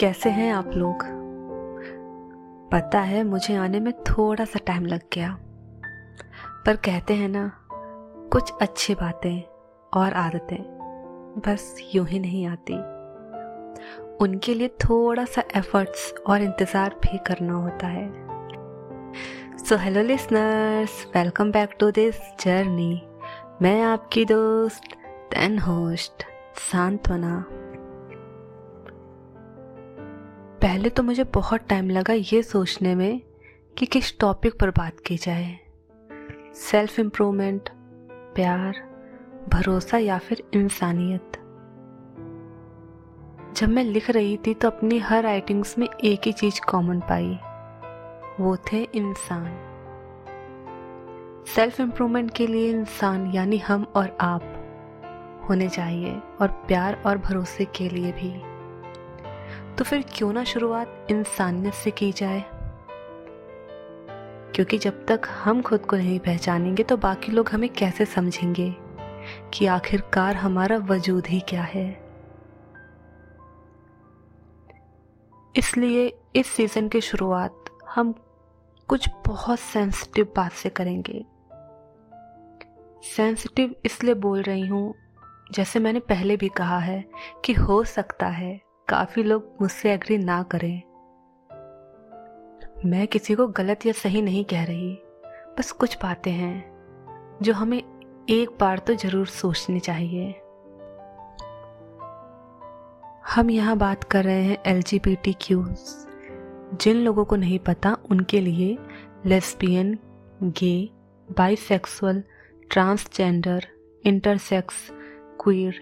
कैसे हैं आप लोग? पता है, मुझे आने में थोड़ा सा टाइम लग गया। पर कहते हैं ना, कुछ अच्छी बातें और आदतें बस यूँ ही नहीं आती। उनके लिए थोड़ा सा एफर्ट्स और इंतज़ार भी करना होता है। So hello listeners welcome back to this journey मैं आपकी दोस्त दैन होस्ट, सांत्वना। पहले तो मुझे बहुत टाइम लगा ये सोचने में कि किस टॉपिक पर बात की जाए। सेल्फ इम्प्रूवमेंट प्यार, भरोसा या फिर इंसानियत। जब मैं लिख रही थी तो अपनी हर राइटिंग्स में एक ही चीज़ कॉमन पाई। वो थे इंसान। सेल्फ इम्प्रूवमेंट के लिए इंसान यानी हम और आप होने चाहिए और प्यार और भरोसे के लिए भी। तो फिर क्यों ना शुरुआत इंसानियत से की जाए? क्योंकि जब तक हम खुद को नहीं पहचानेंगे तो बाकी लोग हमें कैसे समझेंगे कि आखिरकार हमारा वजूद ही क्या है? इसलिए इस सीज़न की शुरुआत हम कुछ बहुत सेंसिटिव बात से करेंगे। सेंसिटिव इसलिए बोल रही हूँ, जैसे मैंने पहले भी कहा है कि हो सकता है काफ़ी लोग मुझसे एग्री ना करें। मैं किसी को गलत या सही नहीं कह रही, बस कुछ बातें हैं, जो हमें एक बार तो ज़रूर सोचनी चाहिए। हम यहाँ बात कर रहे हैं L G B T Qs जिन लोगों को नहीं पता, उनके लिए lesbian gay bisexual transgender intersex queer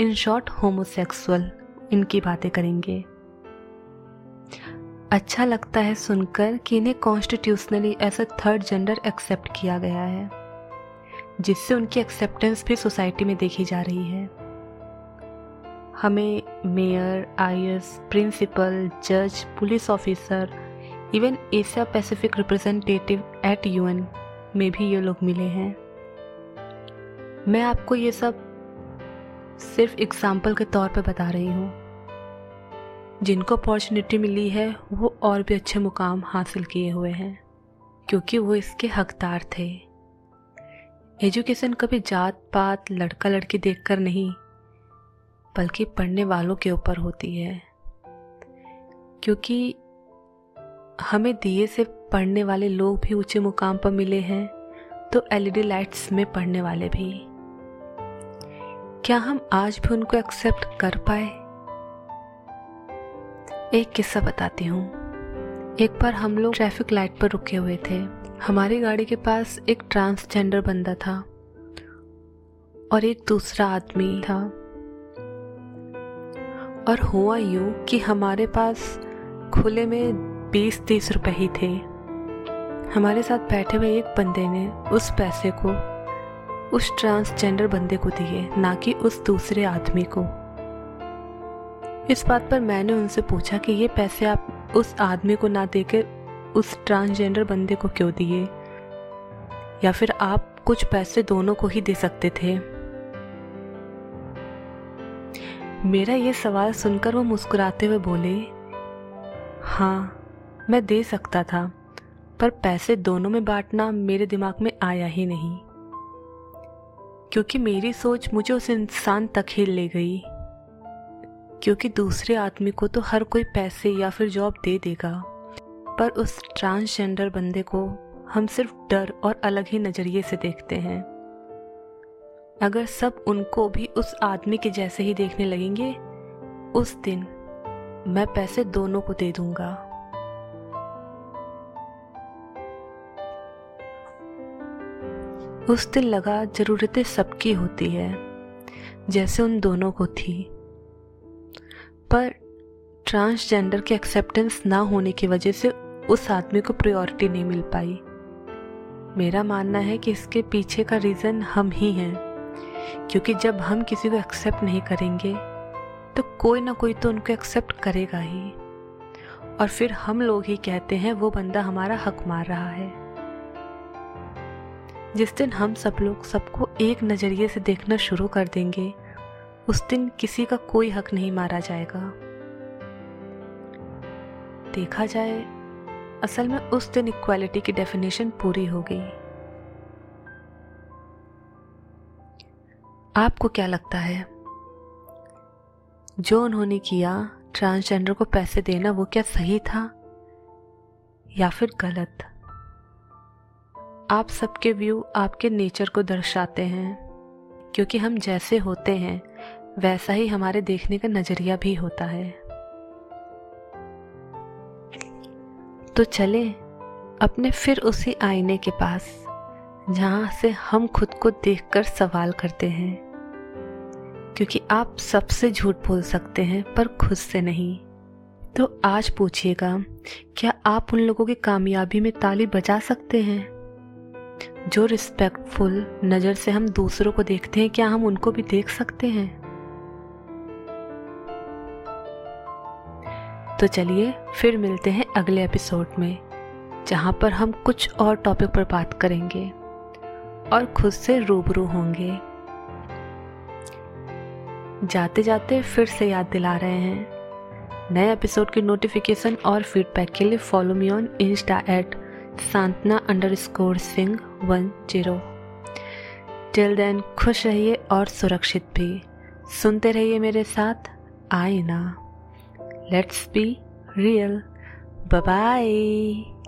in short homosexual इनकी बातें करेंगे। अच्छा लगता है सुनकर कि इन्हें constitutionally as a third gender accept किया गया है, जिससे उनकी एक्सेप्टेंस भी सोसाइटी में देखी जा रही है। हमें मेयर आई प्रिंसिपल जज police officer even Asia Pacific representative at UN में भी ये लोग मिले हैं। मैं आपको ये सब सिर्फ़ एग्ज़ाम्पल के तौर पर बता रही हूँ। जिनको अपॉर्चुनिटी मिली है, वो और भी अच्छे मुकाम हासिल किए हुए हैं, क्योंकि वो इसके हकदार थे। एजुकेशन कभी जात पात लड़का लड़की देखकर नहीं, बल्कि पढ़ने वालों के ऊपर होती है। क्योंकि हमें दिए से पढ़ने वाले लोग भी ऊँचे मुकाम पर मिले हैं तो एलईडी लाइट्स में पढ़ने वाले भी। क्या हम आज भी उनको एक्सेप्ट कर पाए? एक किस्सा बताती हूँ। एक बार हम लोग ट्रैफ़िक लाइट पर रुके हुए थे। हमारी गाड़ी के पास एक ट्रांसजेंडर बंदा था और एक दूसरा आदमी था। और हुआ यूँ कि हमारे पास खुले में बीस तीस रुपए ही थे। हमारे साथ बैठे हुए एक बंदे ने उस पैसे को उस ट्रांसजेंडर बंदे को दिए, ना कि उस दूसरे आदमी को। इस बात पर मैंने उनसे पूछा कि ये पैसे आप उस आदमी को ना देकर उस ट्रांसजेंडर बंदे को क्यों दिए? या फिर आप कुछ पैसे दोनों को ही दे सकते थे? मेरा ये सवाल सुनकर वो मुस्कुराते हुए बोले हाँ मैं दे सकता था, पर पैसे दोनों में बांटना मेरे दिमाग में आया ही नहीं, क्योंकि मेरी सोच मुझे उस इंसान तक ही ले गई। क्योंकि दूसरे आदमी को तो हर कोई पैसे या फिर जॉब दे देगा। पर उस ट्रांसजेंडर बंदे को हम सिर्फ़ डर और अलग ही नज़रिए से देखते हैं। अगर सब उनको भी उस आदमी के जैसे ही देखने लगेंगे, उस दिन मैं पैसे दोनों को दे दूँगा। उस दिन लगा जरूरतें सबकी होती है, जैसे उन दोनों को थी। पर ट्रांसजेंडर के एक्सेप्टेंस ना होने की वजह से उस आदमी को प्रायोरिटी नहीं मिल पाई। मेरा मानना है कि इसके पीछे का रीज़न हम ही हैं, क्योंकि जब हम किसी को एक्सेप्ट नहीं करेंगे तो कोई ना कोई तो उनको एक्सेप्ट करेगा ही। और फिर हम लोग ही कहते हैं, वो बंदा हमारा हक मार रहा है। जिस दिन हम सब लोग सबको एक नज़रिए से देखना शुरू कर देंगे उस दिन किसी का कोई हक नहीं मारा जाएगा। देखा जाए, असल में उस दिन इक्वालिटी की डेफिनेशन पूरी हो गई। आपको क्या लगता है? जो उन्होंने किया ट्रांसजेंडर को पैसे देना, वो क्या सही था? या फिर गलत? आप सबके व्यू आपके नेचर को दर्शाते हैं, क्योंकि हम जैसे होते हैं। वैसा ही हमारे देखने का नज़रिया भी होता है। तो चले अपने फिर उसी आईने के पास, जहाँ से हम खुद को देखकर सवाल करते हैं। क्योंकि आप सबसे झूठ बोल सकते हैं, पर खुद से नहीं। तो आज पूछिएगा, क्या आप उन लोगों की कामयाबी में ताली बजा सकते हैं? जो रिस्पेक्टफुल नज़र से हम दूसरों को देखते हैं, क्या हम उनको भी देख सकते हैं? तो चलिए फिर मिलते हैं अगले एपिसोड में, जहाँ पर हम कुछ और टॉपिक पर बात करेंगे और खुद से रूबरू होंगे। जाते जाते फिर से याद दिला रहे हैं। नए एपिसोड की नोटिफिकेशन और फीडबैक के लिए follow me on Insta at Santana underscore Singh one zero. Till then खुश रहिए और सुरक्षित भी। सुनते रहिए मेरे साथ आए Let's be real. Bye bye.